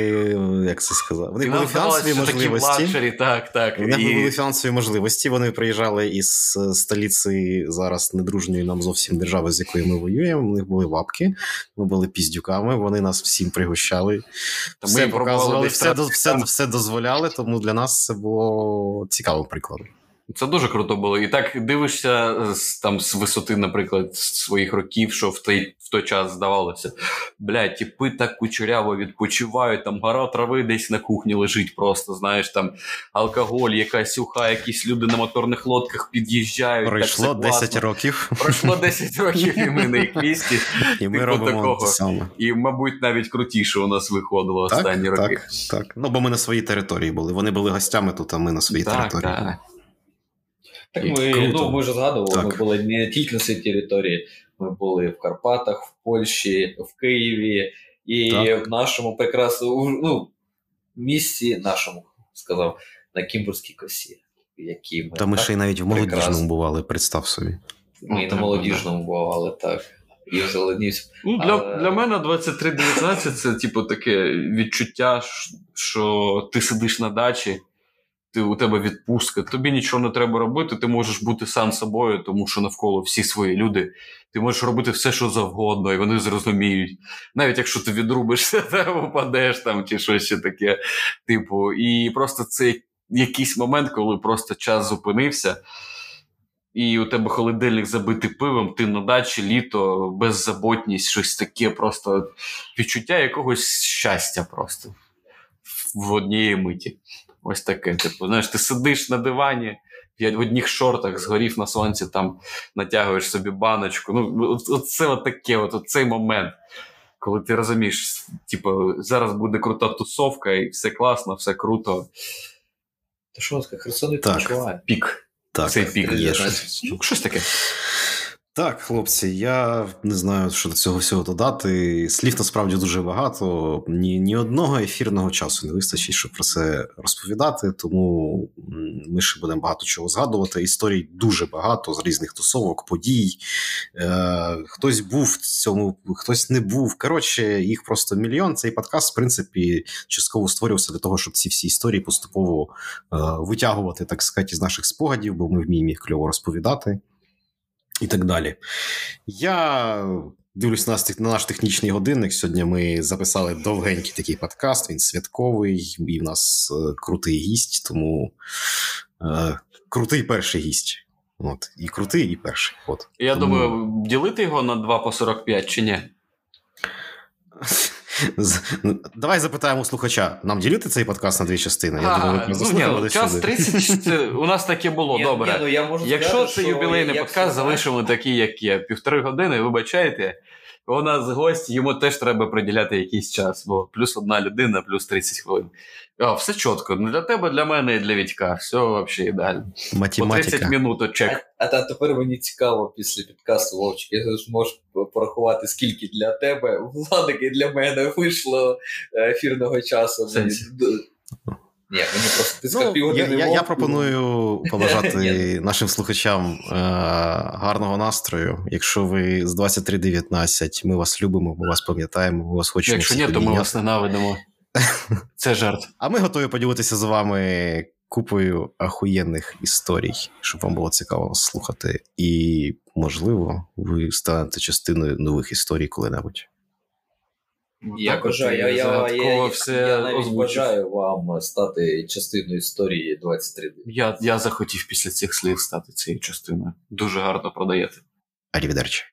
як це сказати. Вони були фінансові можливості. Luxury, так, так. Них і... були фінансові можливості. Вони приїжджали із столиці зараз недружньої нам зовсім держави, з якою ми воюємо. У них були лапки, ми були піздюками, вони нас всім пригощали. Та все ми показували, все, все, все дозволяли, тому для нас це було цікавим прикладом. Це дуже круто було. І так дивишся з там з висоти, наприклад, своїх років, що в той в той час здавалося. Блядь, тіпи так кучеряво відпочивають, там гора трави десь на кухні лежить, просто знаєш, там алкоголь, якась уха, якісь люди на моторних лодках під'їжджають. Пройшло так 10 років. Пройшло 10 років, і ми на їх місці. І ми типу робимо такого. саме. І, мабуть, навіть крутіше у нас виходило так, останні роки. Так, так. Ну, бо ми на своїй території були. Вони були гостями тут, а ми на своїй так, території. Так. Так ми ну, ми вже згадували, так. ми були не тільки на цій території, ми були в Карпатах, в Польщі, в Києві і так. в нашому прекрасному ну, місці нашому, сказав, на Кімбурській косі. Які ми, Та ми ще й навіть в молодіжному бували, представ собі. Ми і на молодіжному бували, так. І зеленівся. Ну, для Але... для мене 23-19 це, типу, таке відчуття, що ти сидиш на дачі ти у тебе відпустка, тобі нічого не треба робити, ти можеш бути сам собою, тому що навколо всі свої люди. Ти можеш робити все, що завгодно, і вони зрозуміють. Навіть якщо ти відрубишся, та упадеш там чи щось ще таке. Типу, і просто це якийсь момент, коли просто час зупинився. І у тебе холодильник забитий пивом, ти на дачі, літо, беззаботність, щось таке, просто відчуття якогось щастя просто в однієї миті. Ось таке. Типу, знаєш, ти сидиш на дивані в одних шортах, згорів на сонці, там натягуєш собі баночку. Ну, Оце от таке, от, цей момент, коли ти розумієш, типу, зараз буде крута тусовка, і все класно, все круто. Та що, Херсон відпочиває? Пік. Так, Цей пік є. Щось таке. Так, хлопці, я не знаю, що до цього всього додати. Слів насправді дуже багато. Ні ні одного ефірного часу не вистачить, щоб про це розповідати. Тому ми ще будемо багато чого згадувати. Історій дуже багато з різних тусовок, подій. Е, Хтось був в цьому, хтось не був. Коротше, їх просто мільйон. Цей подкаст, в принципі, частково створювався для того, щоб ці всі історії поступово е, витягувати, так сказати, з наших спогадів, бо ми вміємо їх кльово розповідати і так далі. Я дивлюсь на, на наш технічний годинник. Сьогодні ми записали довгенький такий подкаст, він святковий, і в нас е, крутий гість, тому е, крутий перший гість. От, І крутий, і перший. От. Я тому... думаю, ділити його на 2 по 45 чи ні? Ну, давай запитаємо у слухача. Нам ділити цей подкаст на дві частини. Я думаю, ми ну, ні, Час 30 це у нас таке було. Ні, Добре. Ні, ну, я можу Якщо сказати, це юбілейний подкаст, залишимо такий, як є. Півтори години, вибачайте. У нас гость, йому теж треба приділяти якийсь час, бо плюс одна людина, плюс 30 хвилин. О, Все чітко. Для тебе, для мене і для Вітька. Все взагалі ідеально. Математика. По 30 минут чек. А, а тепер мені цікаво після підкасту, Вовчик, я зможу порахувати, скільки для тебе, владик і для мене вийшло е, ефірного часу. Ні, мені просто ти ну, я, я, я пропоную побажати нашим слухачам е, гарного настрою. Якщо ви з 23.19, ми вас любимо, ми вас пам'ятаємо, ми вас хочемо. Якщо ні, то ми вас ненавидимо. Це жарт. А ми готові поділитися з вами купою ахуєнних історій, щоб вам було цікаво нас слухати. І, можливо, ви станете частиною нових історій коли-небудь. Я бажаю, я, я, я, все я навіть бажаю вам стати частиною історії 23 Я я захотів після цих слів стати цією частиною. Дуже гарно продаєте. Арівдерчі.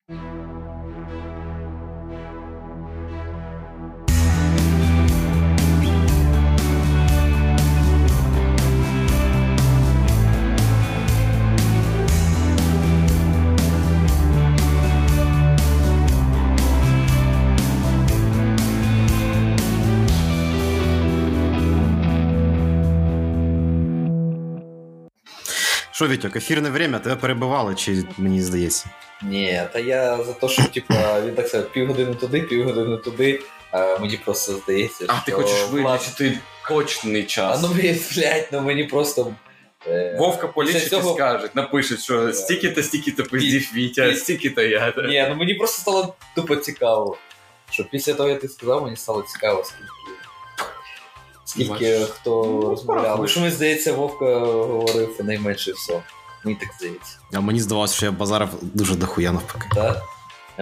Що, Вітьок, ефірне время, тебе перебивали, чи мені здається? Ні, та я за те, що типа, він так сказав, півгодини туди, півгодини туди, а мені просто здається, а, що... А ти хочеш визначити точний час. А ну блядь, ну мені просто. Е, Вовка полічить цього... і скаже, напише, що стільки-то, стільки-то пиздів Вітя, стільки-то я. Ні, ну мені просто стало тупо цікаво. Що після того, як ти сказав, мені стало цікаво, скільки скільки хто ну, розмовляв. Що мені здається, Вовка говорив найменше все. Мені так здається. А мені здавалося, що я базарив дуже дохуя навпаки. Так?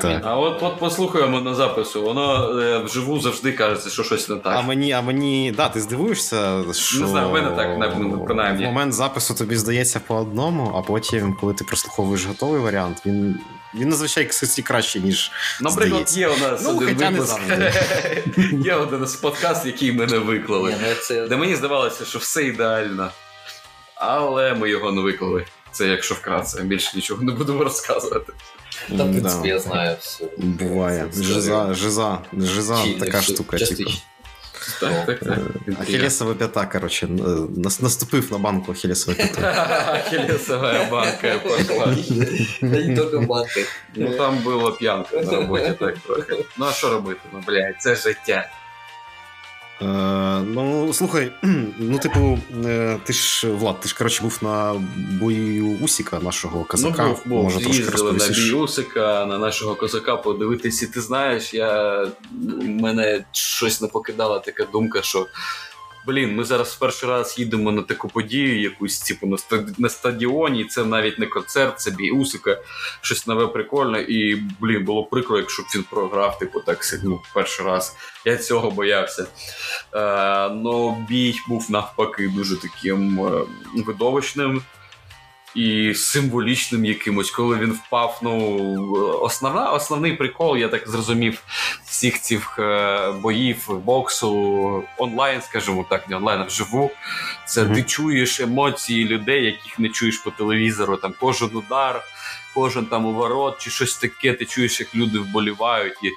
Так. А от от послухаємо на запису, воно е, вживу завжди кажеться, що щось не так. А мені, а мені, да, ти здивуєшся, що не знаю, в мене так ну, принаймні. В момент запису тобі здається по одному, а потім, коли ти прослуховуєш готовий варіант, він він зазвичай кстати, краще, ніж. Наприклад, є у нас ну, один випуск. Є один подкаст, який ми не виклали. Ну, де мені здавалося, що все ідеально. Але ми його не виклали. Це якщо вкратце, більше нічого не будемо розказувати. Та, в принципі, я знаю все. Буває. Жиза, жиза, жиза така штука. Типу. Так, так, так. Ахілесова п'ята, коротше, наступив на банку Ахілесова п'ята. Ахілесова банка пошла. Та не тільки банка. Ну там було п'янка на роботі так трохи. Ну а що робити? Ну, блядь, це життя. Е, ну, слухай, ну, типу, е, ти ж Влад, ти ж коротше був на бою Усіка, нашого козака. Ну, був, був. Може, Їздили на бій Усика, на нашого козака подивитись, і ти знаєш, я мене щось не покидала така думка, що блін, ми зараз в перший раз їдемо на таку подію, якусь типу на стадіоні. Це навіть не концерт, це бій Усика, щось нове прикольне. І блін, було прикро, якщо б він програв, типу так ну, перший раз. Я цього боявся. Е, Но бій був навпаки дуже таким е, видовищним і символічним якимось, коли він впав. Ну основна, основний прикол, я так зрозумів, всіх цих е, боїв боксу онлайн, скажімо так, не онлайн а вживу. Це mm-hmm. ти чуєш емоції людей, яких не чуєш по телевізору. Там кожен удар, кожен там уворот чи щось таке. Ти чуєш, як люди вболівають, і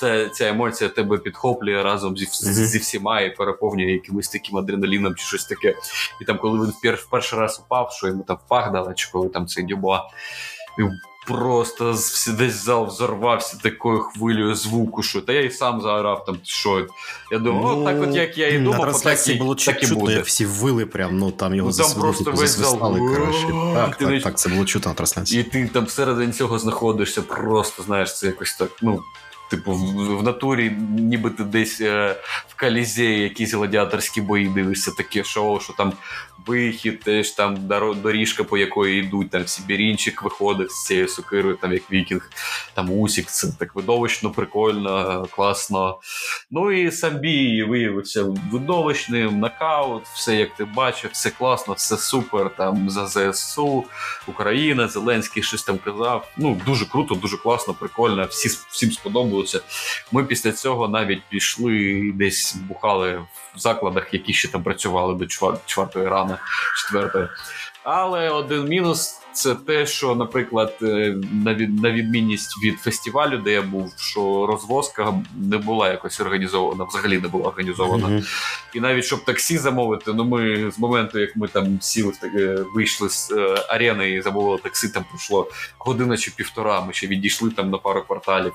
це ця емоція тебе підхоплює разом зі mm-hmm. зі всіма і переповнює якимось таким адреналіном чи щось таке. І там, коли він в перший раз упав, що йому там впах дали, чи коли там цей дюба просто десь зал взорвався такою хвилею звуку, що та я і сам заорав там, що. Я думав, ну, так от як я і думав, на трансляції було так і буде. як всі вили прям, ну там його ну, там просто весь зал. коротше. Так, так, так, це було чутно на трансляції. І ти там всередині цього знаходишся, просто знаєш, це якось так, ну. Типу, в, в натурі, ніби ти десь е, в Колізеї якісь гладіаторські бої дивишся, таке шоу, що там вихід, теж там доріжка, по якої йдуть, там Сіберінчик виходить з цією сокирою, там як Вікінг, там Усік, це так видовищно, прикольно, класно. Ну і сам бій виявився видовищним, нокаут, все як ти бачив, все класно, все супер. Там за ЗСУ, Україна, Зеленський щось там казав. Ну, дуже круто, дуже класно, прикольно. Всі, Всім сподобалося. Ми після цього навіть пішли десь бухали в закладах, які ще там працювали до чвертої рани четвертої. Але один мінус це те, що, наприклад, е, на відмінність від фестивалю, де я був, що розвозка не була якось організована, взагалі не була організована. Mm-hmm. І навіть щоб таксі замовити, ну ми з моменту, як ми там сіли е, вийшли з е, арени і замовили таксі, там пройшло година чи півтора. Ми ще відійшли там на пару кварталів.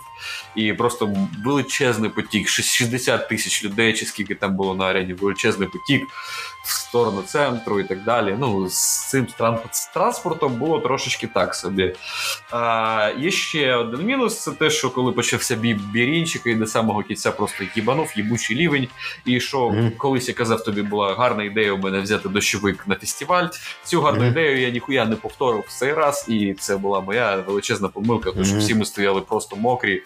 І просто величезний потік, 60 тисяч людей, чи скільки там було на арені, величезний потік в сторону центру і так далі. Ну, з цим транспортом було трошечки так собі. А, Є ще один мінус: це те, що коли почався бій Бірінчика і до самого кінця просто їбанув, їбучий рівень. І що mm-hmm. колись я казав, тобі була гарна ідея у мене взяти дощовик на фестиваль. Цю гарну mm-hmm. ідею я ніхуя не повторив в цей раз, і це була моя величезна помилка, тому що всі ми стояли просто мокрі.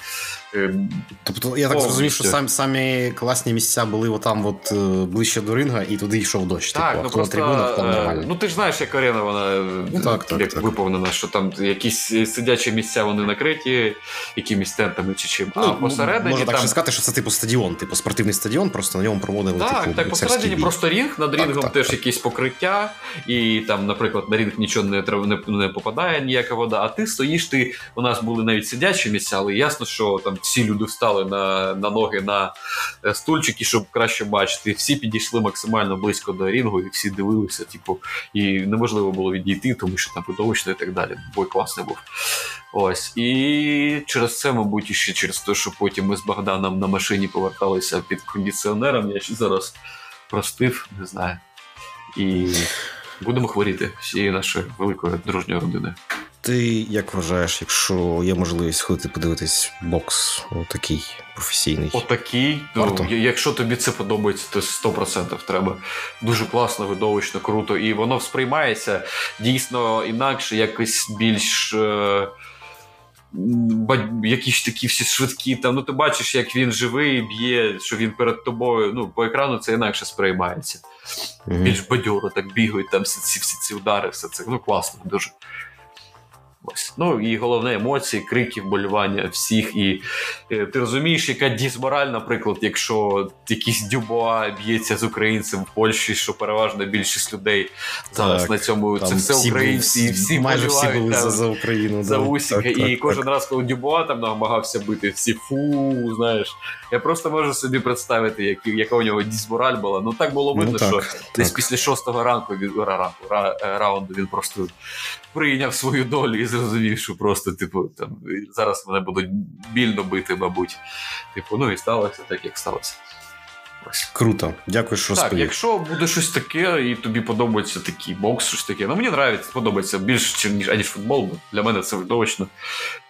Ем, тобто я так зрозумів, що самі самі класні місця були отам, от е, ближче до ринга, і туди йшов дощ. Так, типу, ну просто, трибунах, там нормально. Ну ти ж знаєш, як арена вона ну, так, так, як так. виповнена, що там якісь сидячі місця вони накриті, якимись тентами чи чим. Ну, а посередині. Можна так там... сказати, що це типу стадіон, типу спортивний стадіон, просто на ньому проводили. Так, типу, так, посередині просто рінг, над рінгом так, теж якісь покриття, і там, наприклад, на рінг нічого не не, не попадає, ніяка вода. А ти стоїш, ти у нас були навіть сидячі місця, але ясно, що там всі люди встали на на ноги на е, стульчики, щоб краще бачити. Всі підійшли максимально близько до рінгу, і всі дивилися, типу, і неможливо було відійти, тому що там видовищно і так далі. Бой класний був. Ось. І через це, мабуть, ще через те, що потім ми з Богданом на машині поверталися під кондиціонером. Я ще зараз простив, не знаю. І будемо хворіти всією нашою великою дружньою родиною. Ти як вважаєш, якщо є можливість ходити подивитись бокс отакий професійний? Отакий? Ну, якщо тобі це подобається, то 100% треба. Дуже класно, видовищно, круто. І воно сприймається дійсно інакше, якось більш. Е- якісь такі всі швидкі. Там, ну ти бачиш, як він живий, б'є, що він перед тобою. Ну, по екрану це інакше сприймається. Mm-hmm. Більш бадьоро, так бігають там всі всі ці удари, все це. Ну, класно, дуже. Ось. Ну і головне емоції, крики, вболівання всіх. І е, ти розумієш, яка дізмораль, наприклад, якщо якийсь дюбоа б'ється з українцем в Польщі, що переважно більшість людей зараз так, на цьому це все всі українці, і всі майже всі були там, за, за Україну. За да. Усіка. Так, і так, кожен раз, коли Дюбоа там намагався бити, всі фу, знаєш. Я просто можу собі представити, як, яка у нього дізмораль була. Ну так було видно, ну, що десь після шостого ранку від ранку, раунду він просто прийняв свою долю і зрозумів, що просто, типу, там зараз мене будуть більно бити, мабуть. Типу, ну і сталося так, як сталося. Круто, дякую, що Так, якщо буде щось таке, і тобі подобається такий бокс, щось таке. Ну мені нравиться, подобається більше, ніж аніж футбол, бо для мене це видовищно,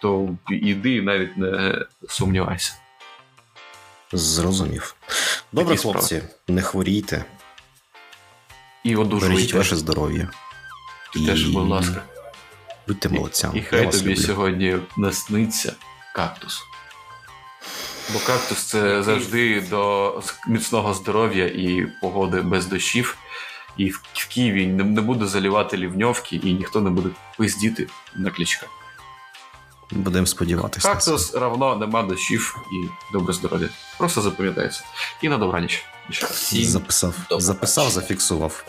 то іди навіть не сумнівайся. Зрозумів. Добре, Такі хлопці, справи. не хворійте. І одужуйте. Бережіть ваше здоров'я. І... Теж, будь ласка. Будьте молодцями. І, і хай тобі люблю. сьогодні насниться кактус. Бо кактус це завжди до міцного здоров'я і погоди без дощів. І в Києві не буде залівати лівньовки, і ніхто не буде пиздіти на клічка. Будемо сподіватися. Кактус равно нема дощів і добре здоров'я. Просто запам'ятається. І на добраніч. Записав, Записав, зафіксував.